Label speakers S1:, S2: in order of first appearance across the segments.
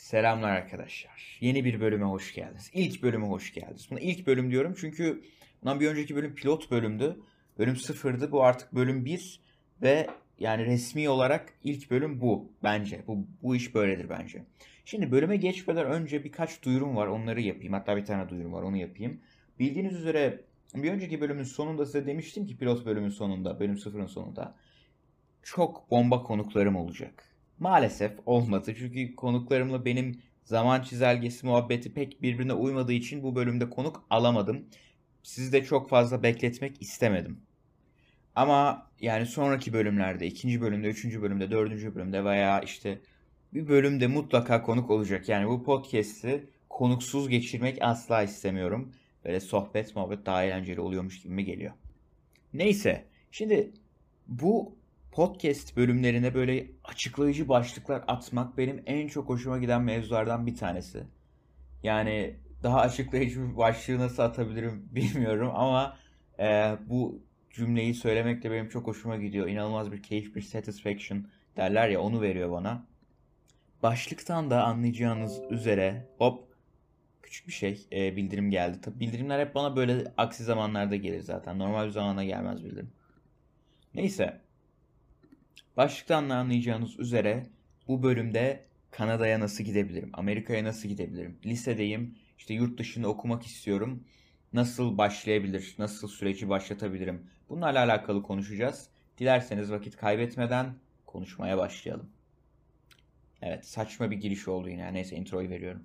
S1: Selamlar arkadaşlar. Yeni bir bölüme hoş geldiniz. İlk bölüme hoş geldiniz. Buna ilk bölüm diyorum çünkü bundan bir önceki bölüm pilot bölümdü. Bölüm sıfırdı. Bu artık bölüm bir ve yani resmi olarak ilk bölüm bu bence. Bu, bu iş böyledir bence. Şimdi bölüme geçmeden önce birkaç duyurum var. Onları yapayım. Hatta bir tane duyurum var. Onu yapayım. Bildiğiniz üzere bir önceki bölümün sonunda size demiştim ki pilot bölümün sonunda, bölüm sıfırın sonunda çok bomba konuklarım olacak. Maalesef olmadı çünkü konuklarımla benim zaman çizelgesi muhabbeti pek birbirine uymadığı için bu bölümde konuk alamadım. Sizi de çok fazla bekletmek istemedim. Ama yani sonraki bölümlerde, ikinci bölümde, üçüncü bölümde, dördüncü bölümde veya işte bir bölümde mutlaka konuk olacak. Yani bu podcast'i konuksuz geçirmek asla istemiyorum. Böyle sohbet muhabbet daha eğlenceli oluyormuş gibi mi geliyor. Neyse. Şimdi bu podcast bölümlerine böyle açıklayıcı başlıklar atmak benim en çok hoşuma giden mevzulardan bir tanesi. Yani daha açıklayıcı bir başlığı nasıl atabilirim bilmiyorum ama e, bu cümleyi söylemek de benim çok hoşuma gidiyor. İnanılmaz bir keyif, bir satisfaction derler ya onu veriyor bana. Başlıktan da anlayacağınız üzere hop küçük bir şey e, bildirim geldi. Tabi bildirimler hep bana böyle aksi zamanlarda gelir zaten. Normal bir zamanda gelmez bildirim. Neyse. Başlıktan da anlayacağınız üzere bu bölümde Kanada'ya nasıl gidebilirim? Amerika'ya nasıl gidebilirim? Lisedeyim. işte yurt dışında okumak istiyorum. Nasıl başlayabilir? Nasıl süreci başlatabilirim? Bunlarla alakalı konuşacağız. Dilerseniz vakit kaybetmeden konuşmaya başlayalım. Evet saçma bir giriş oldu yine. Neyse introyu veriyorum.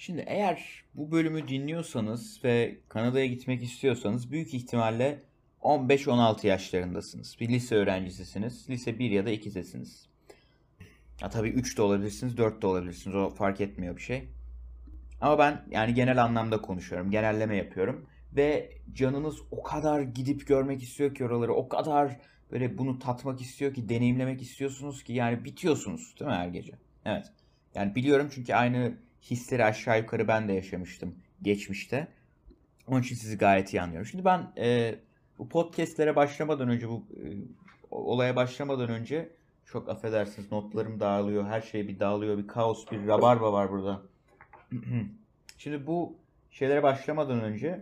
S1: Şimdi eğer bu bölümü dinliyorsanız ve Kanada'ya gitmek istiyorsanız büyük ihtimalle 15-16 yaşlarındasınız. Bir lise öğrencisisiniz. Lise 1 ya da 2'desiniz. Ya tabii 3 de olabilirsiniz, 4 de olabilirsiniz. O fark etmiyor bir şey. Ama ben yani genel anlamda konuşuyorum. Genelleme yapıyorum. Ve canınız o kadar gidip görmek istiyor ki oraları. O kadar böyle bunu tatmak istiyor ki, deneyimlemek istiyorsunuz ki yani bitiyorsunuz değil mi her gece? Evet. Yani biliyorum çünkü aynı hisleri aşağı yukarı ben de yaşamıştım geçmişte. Onun için sizi gayet iyi anlıyorum. Şimdi ben e, bu podcastlere başlamadan önce, bu e, olaya başlamadan önce çok affedersiniz notlarım dağılıyor, her şey bir dağılıyor, bir kaos, bir rabarba var burada. Şimdi bu şeylere başlamadan önce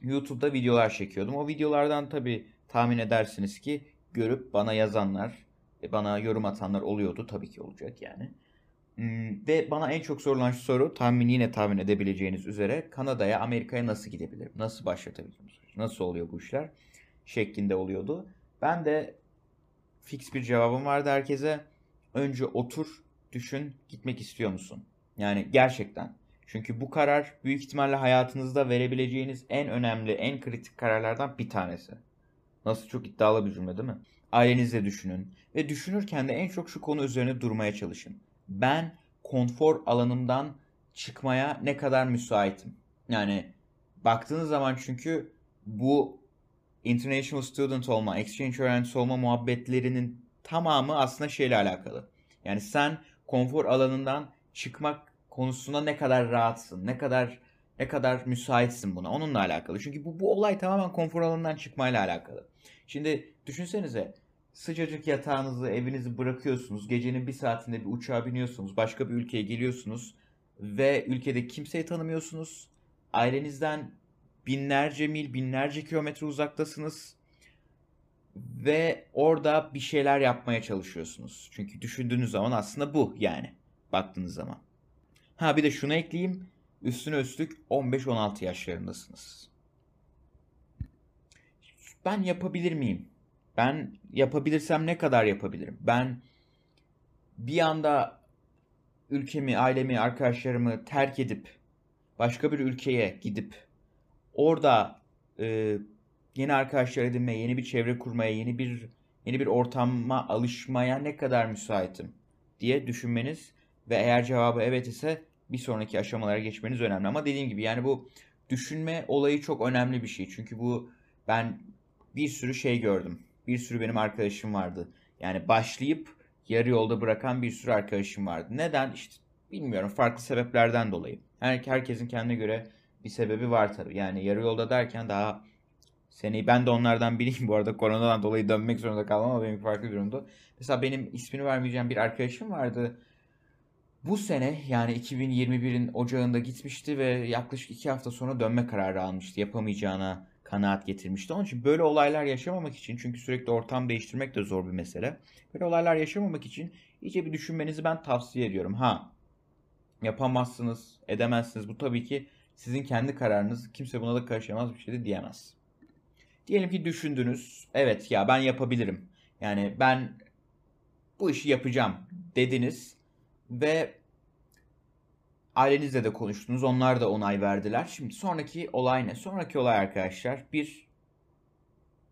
S1: YouTube'da videolar çekiyordum. O videolardan tabi tahmin edersiniz ki görüp bana yazanlar, bana yorum atanlar oluyordu. Tabii ki olacak yani. Hmm, ve bana en çok sorulan soru tahmin yine tahmin edebileceğiniz üzere Kanada'ya, Amerika'ya nasıl gidebilirim? Nasıl başlatabilirim? Nasıl oluyor bu işler? Şeklinde oluyordu. Ben de fix bir cevabım vardı herkese. Önce otur, düşün, gitmek istiyor musun? Yani gerçekten. Çünkü bu karar büyük ihtimalle hayatınızda verebileceğiniz en önemli, en kritik kararlardan bir tanesi. Nasıl çok iddialı bir cümle değil mi? Ailenizle düşünün ve düşünürken de en çok şu konu üzerine durmaya çalışın ben konfor alanımdan çıkmaya ne kadar müsaitim? Yani baktığınız zaman çünkü bu international student olma, exchange öğrencisi olma muhabbetlerinin tamamı aslında şeyle alakalı. Yani sen konfor alanından çıkmak konusunda ne kadar rahatsın, ne kadar ne kadar müsaitsin buna. Onunla alakalı. Çünkü bu, bu olay tamamen konfor alanından çıkmayla alakalı. Şimdi düşünsenize sıcacık yatağınızı, evinizi bırakıyorsunuz. Gecenin bir saatinde bir uçağa biniyorsunuz. Başka bir ülkeye geliyorsunuz. Ve ülkede kimseyi tanımıyorsunuz. Ailenizden binlerce mil, binlerce kilometre uzaktasınız. Ve orada bir şeyler yapmaya çalışıyorsunuz. Çünkü düşündüğünüz zaman aslında bu yani. Baktığınız zaman. Ha bir de şunu ekleyeyim. Üstüne üstlük 15-16 yaşlarındasınız. Ben yapabilir miyim? Ben yapabilirsem ne kadar yapabilirim? Ben bir anda ülkemi, ailemi, arkadaşlarımı terk edip başka bir ülkeye gidip orada e, yeni arkadaşlar edinmeye, yeni bir çevre kurmaya, yeni bir yeni bir ortama alışmaya ne kadar müsaitim diye düşünmeniz ve eğer cevabı evet ise bir sonraki aşamalara geçmeniz önemli. Ama dediğim gibi yani bu düşünme olayı çok önemli bir şey. Çünkü bu ben bir sürü şey gördüm bir sürü benim arkadaşım vardı. Yani başlayıp yarı yolda bırakan bir sürü arkadaşım vardı. Neden? İşte bilmiyorum farklı sebeplerden dolayı. Her, herkesin kendine göre bir sebebi var tabii. Yani yarı yolda derken daha seneyi ben de onlardan biriyim bu arada koronadan dolayı dönmek zorunda kalmam ama benim farklı bir durumda. Mesela benim ismini vermeyeceğim bir arkadaşım vardı. Bu sene yani 2021'in ocağında gitmişti ve yaklaşık iki hafta sonra dönme kararı almıştı. Yapamayacağına kanaat getirmişti. Onun için böyle olaylar yaşamamak için çünkü sürekli ortam değiştirmek de zor bir mesele. Böyle olaylar yaşamamak için iyice bir düşünmenizi ben tavsiye ediyorum. Ha yapamazsınız, edemezsiniz. Bu tabii ki sizin kendi kararınız. Kimse buna da karışamaz bir şey de diyemez. Diyelim ki düşündünüz. Evet ya ben yapabilirim. Yani ben bu işi yapacağım dediniz ve ailenizle de konuştunuz. Onlar da onay verdiler. Şimdi sonraki olay ne? Sonraki olay arkadaşlar bir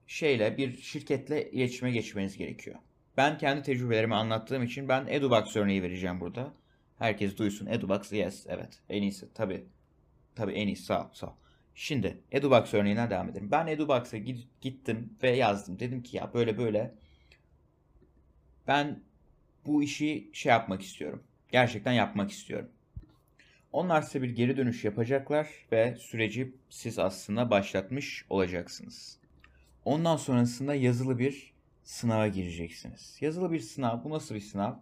S1: şeyle, bir şirketle iletişime geçmeniz gerekiyor. Ben kendi tecrübelerimi anlattığım için ben Edubox örneği vereceğim burada. Herkes duysun. Edubox yes evet en iyisi tabi. Tabi en iyisi sağ ol, sağ ol. Şimdi Edubox örneğinden devam edelim. Ben Edubox'a gittim ve yazdım. Dedim ki ya böyle böyle ben bu işi şey yapmak istiyorum. Gerçekten yapmak istiyorum. Onlar size bir geri dönüş yapacaklar ve süreci siz aslında başlatmış olacaksınız. Ondan sonrasında yazılı bir sınava gireceksiniz. Yazılı bir sınav. Bu nasıl bir sınav?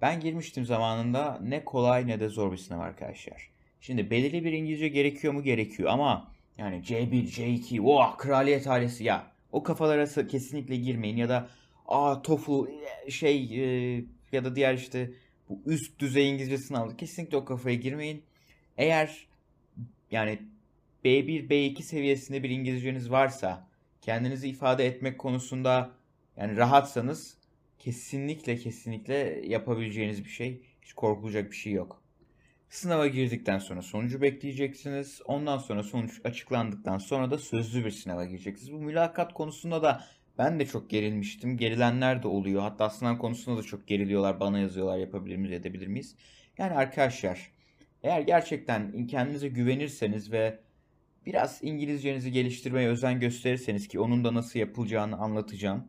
S1: Ben girmiştim zamanında ne kolay ne de zor bir sınav arkadaşlar. Şimdi belirli bir İngilizce gerekiyor mu? Gerekiyor ama yani C1, C2, oh kraliyet ailesi ya o kafalara kesinlikle girmeyin ya da aa TOEFL şey e, ya da diğer işte bu üst düzey İngilizce sınavı kesinlikle o kafaya girmeyin. Eğer yani B1, B2 seviyesinde bir İngilizceniz varsa kendinizi ifade etmek konusunda yani rahatsanız kesinlikle kesinlikle yapabileceğiniz bir şey. Hiç korkulacak bir şey yok. Sınava girdikten sonra sonucu bekleyeceksiniz. Ondan sonra sonuç açıklandıktan sonra da sözlü bir sınava gireceksiniz. Bu mülakat konusunda da ben de çok gerilmiştim. Gerilenler de oluyor. Hatta sınav konusunda da çok geriliyorlar. Bana yazıyorlar yapabilir miyiz edebilir miyiz? Yani arkadaşlar eğer gerçekten kendinize güvenirseniz ve biraz İngilizcenizi geliştirmeye özen gösterirseniz ki onun da nasıl yapılacağını anlatacağım.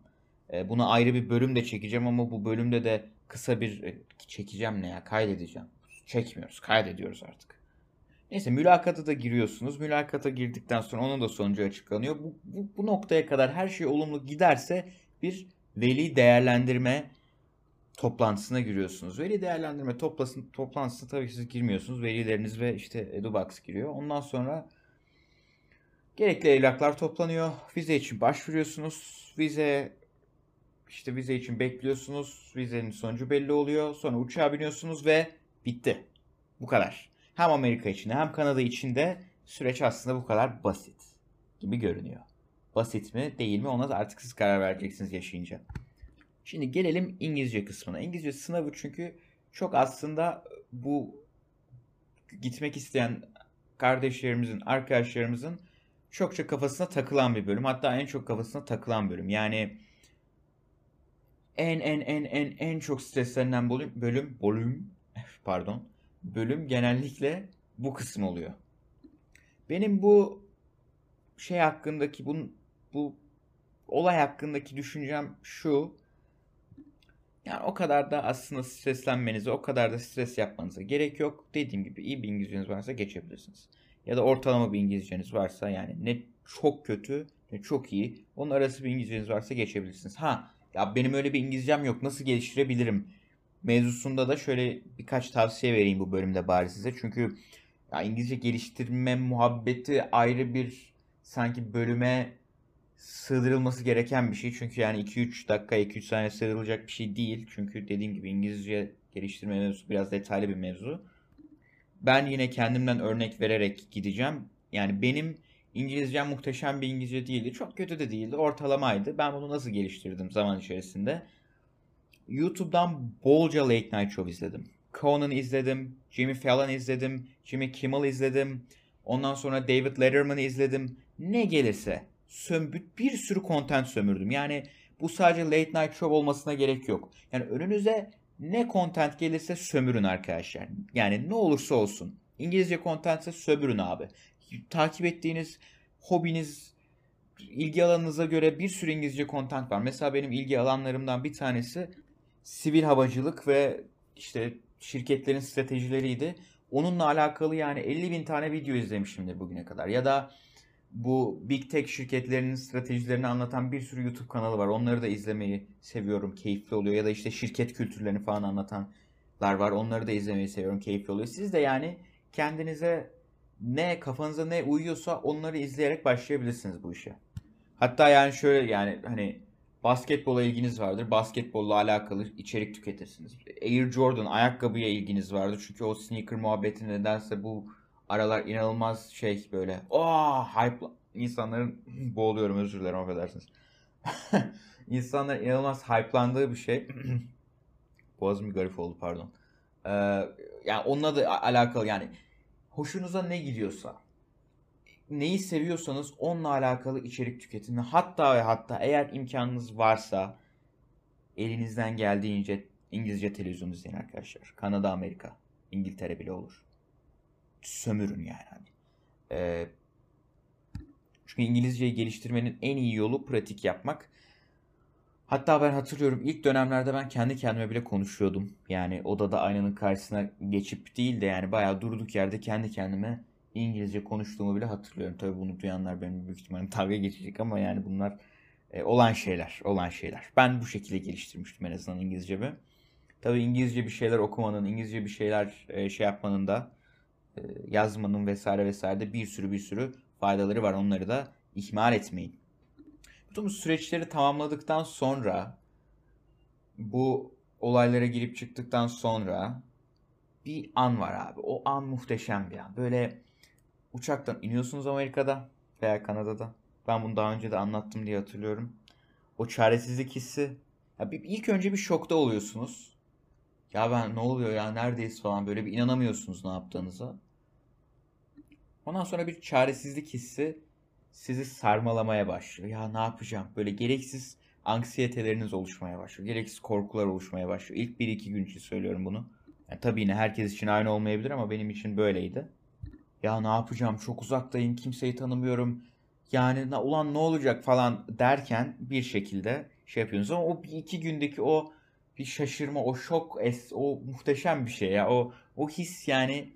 S1: E, buna ayrı bir bölüm de çekeceğim ama bu bölümde de kısa bir e, çekeceğim ne ya kaydedeceğim. Çekmiyoruz kaydediyoruz artık. Neyse mülakata da giriyorsunuz. Mülakata girdikten sonra onun da sonucu açıklanıyor. Bu, bu, bu noktaya kadar her şey olumlu giderse bir veli değerlendirme toplantısına giriyorsunuz. Veli değerlendirme toplasın, toplantısına tabii siz girmiyorsunuz. Velileriniz ve işte Edubox giriyor. Ondan sonra gerekli evraklar toplanıyor. Vize için başvuruyorsunuz. Vize işte vize için bekliyorsunuz. Vizenin sonucu belli oluyor. Sonra uçağa biniyorsunuz ve bitti. Bu kadar. Hem Amerika için hem Kanada için de süreç aslında bu kadar basit gibi görünüyor. Basit mi değil mi ona da artık siz karar vereceksiniz yaşayınca. Şimdi gelelim İngilizce kısmına. İngilizce sınavı çünkü çok aslında bu gitmek isteyen kardeşlerimizin, arkadaşlarımızın çokça kafasına takılan bir bölüm. Hatta en çok kafasına takılan bölüm. Yani en en en en en çok streslenen bölüm bölüm bölüm pardon bölüm genellikle bu kısım oluyor. Benim bu şey hakkındaki bu bu olay hakkındaki düşüncem şu. Yani o kadar da aslında streslenmenize, o kadar da stres yapmanıza gerek yok. Dediğim gibi iyi bir İngilizceniz varsa geçebilirsiniz. Ya da ortalama bir İngilizceniz varsa yani ne çok kötü ne çok iyi. Onun arası bir İngilizceniz varsa geçebilirsiniz. Ha ya benim öyle bir İngilizcem yok nasıl geliştirebilirim mevzusunda da şöyle birkaç tavsiye vereyim bu bölümde bari size. Çünkü ya İngilizce geliştirme muhabbeti ayrı bir sanki bölüme sığdırılması gereken bir şey. Çünkü yani 2-3 dakika 2-3 saniye sığdırılacak bir şey değil. Çünkü dediğim gibi İngilizce geliştirme mevzusu biraz detaylı bir mevzu. Ben yine kendimden örnek vererek gideceğim. Yani benim İngilizcem muhteşem bir İngilizce değildi. Çok kötü de değildi. Ortalamaydı. Ben bunu nasıl geliştirdim zaman içerisinde? YouTube'dan bolca Late Night Show izledim. Conan izledim. Jimmy Fallon izledim. Jimmy Kimmel izledim. Ondan sonra David Letterman'ı izledim. Ne gelirse sömbüt bir sürü content sömürdüm. Yani bu sadece Late Night Show olmasına gerek yok. Yani önünüze ne content gelirse sömürün arkadaşlar. Yani ne olursa olsun. İngilizce contentse sömürün abi takip ettiğiniz hobiniz, ilgi alanınıza göre bir sürü İngilizce content var. Mesela benim ilgi alanlarımdan bir tanesi sivil havacılık ve işte şirketlerin stratejileriydi. onunla alakalı yani 50 bin tane video izlemişimdir bugüne kadar. Ya da bu Big Tech şirketlerinin stratejilerini anlatan bir sürü YouTube kanalı var. Onları da izlemeyi seviyorum. Keyifli oluyor. Ya da işte şirket kültürlerini falan anlatanlar var. Onları da izlemeyi seviyorum. Keyifli oluyor. Siz de yani kendinize ne kafanıza ne uyuyorsa onları izleyerek başlayabilirsiniz bu işe. Hatta yani şöyle yani hani basketbola ilginiz vardır. Basketbolla alakalı içerik tüketirsiniz. Air Jordan ayakkabıya ilginiz vardır. Çünkü o sneaker muhabbeti nedense bu aralar inanılmaz şey böyle. Oh hype insanların boğuluyorum özür dilerim affedersiniz. İnsanlar inanılmaz hype'landığı bir şey. Boğazım bir garip oldu pardon. Ee, yani onunla da alakalı yani hoşunuza ne gidiyorsa neyi seviyorsanız onunla alakalı içerik tüketin. Hatta ve hatta eğer imkanınız varsa elinizden geldiğince İngilizce televizyon izleyin arkadaşlar. Kanada, Amerika, İngiltere bile olur. Sömürün yani. Hani. Ee, çünkü İngilizceyi geliştirmenin en iyi yolu pratik yapmak. Hatta ben hatırlıyorum ilk dönemlerde ben kendi kendime bile konuşuyordum. Yani odada aynanın karşısına geçip değil de yani bayağı durduk yerde kendi kendime İngilizce konuştuğumu bile hatırlıyorum. Tabii bunu duyanlar benim büyük ihtimalle dalga geçecek ama yani bunlar e, olan şeyler, olan şeyler. Ben bu şekilde geliştirmiştim en azından İngilizcemi. Tabii İngilizce bir şeyler okumanın, İngilizce bir şeyler e, şey yapmanın da e, yazmanın vesaire vesaire de bir sürü bir sürü faydaları var. Onları da ihmal etmeyin. Bütün bu süreçleri tamamladıktan sonra bu olaylara girip çıktıktan sonra bir an var abi. O an muhteşem bir an. Böyle uçaktan iniyorsunuz Amerika'da veya Kanada'da. Ben bunu daha önce de anlattım diye hatırlıyorum. O çaresizlik hissi. Ya bir, ilk önce bir şokta oluyorsunuz. Ya ben ne oluyor ya neredeyiz falan böyle bir inanamıyorsunuz ne yaptığınıza. Ondan sonra bir çaresizlik hissi sizi sarmalamaya başlıyor. Ya ne yapacağım? Böyle gereksiz anksiyeteleriniz oluşmaya başlıyor. Gereksiz korkular oluşmaya başlıyor. İlk bir iki gün için söylüyorum bunu. Yani tabii yine herkes için aynı olmayabilir ama benim için böyleydi. Ya ne yapacağım? Çok uzaktayım. Kimseyi tanımıyorum. Yani ulan ne olacak falan derken bir şekilde şey yapıyorsunuz ama o bir iki gündeki o bir şaşırma, o şok, es, o muhteşem bir şey ya. O o his yani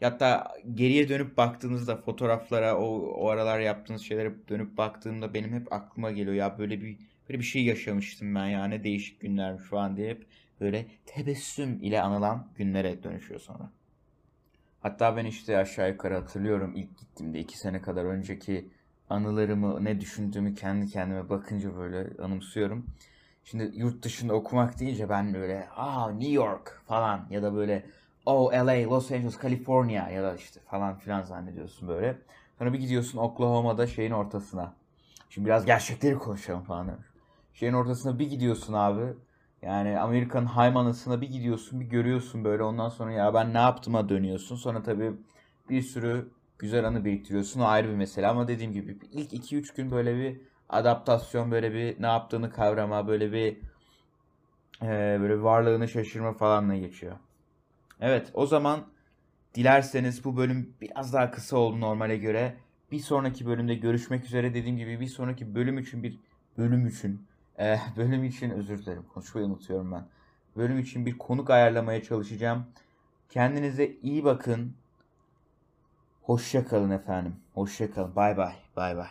S1: Hatta geriye dönüp baktığınızda fotoğraflara, o, o aralar yaptığınız şeylere dönüp baktığımda benim hep aklıma geliyor ya böyle bir böyle bir şey yaşamıştım ben yani değişik günlermiş falan diye hep böyle tebessüm ile anılan günlere dönüşüyor sonra. Hatta ben işte aşağı yukarı hatırlıyorum ilk gittiğimde iki sene kadar önceki anılarımı ne düşündüğümü kendi kendime bakınca böyle anımsıyorum. Şimdi yurt dışında okumak deyince ben böyle aa New York falan ya da böyle oh LA, Los Angeles, California ya da işte falan filan zannediyorsun böyle. Sonra bir gidiyorsun Oklahoma'da şeyin ortasına. Şimdi biraz gerçekleri konuşalım falan. Şeyin ortasına bir gidiyorsun abi. Yani Amerika'nın haymanasına bir gidiyorsun bir görüyorsun böyle ondan sonra ya ben ne yaptığıma dönüyorsun. Sonra tabii bir sürü güzel anı biriktiriyorsun o ayrı bir mesele ama dediğim gibi ilk 2-3 gün böyle bir adaptasyon böyle bir ne yaptığını kavrama böyle bir e, böyle varlığını şaşırma falanla geçiyor. Evet o zaman dilerseniz bu bölüm biraz daha kısa oldu normale göre. Bir sonraki bölümde görüşmek üzere dediğim gibi bir sonraki bölüm için bir bölüm için e, bölüm için özür dilerim konuşmayı unutuyorum ben. Bölüm için bir konuk ayarlamaya çalışacağım. Kendinize iyi bakın. Hoşça kalın efendim. Hoşça kalın. Bay bay. Bay bay.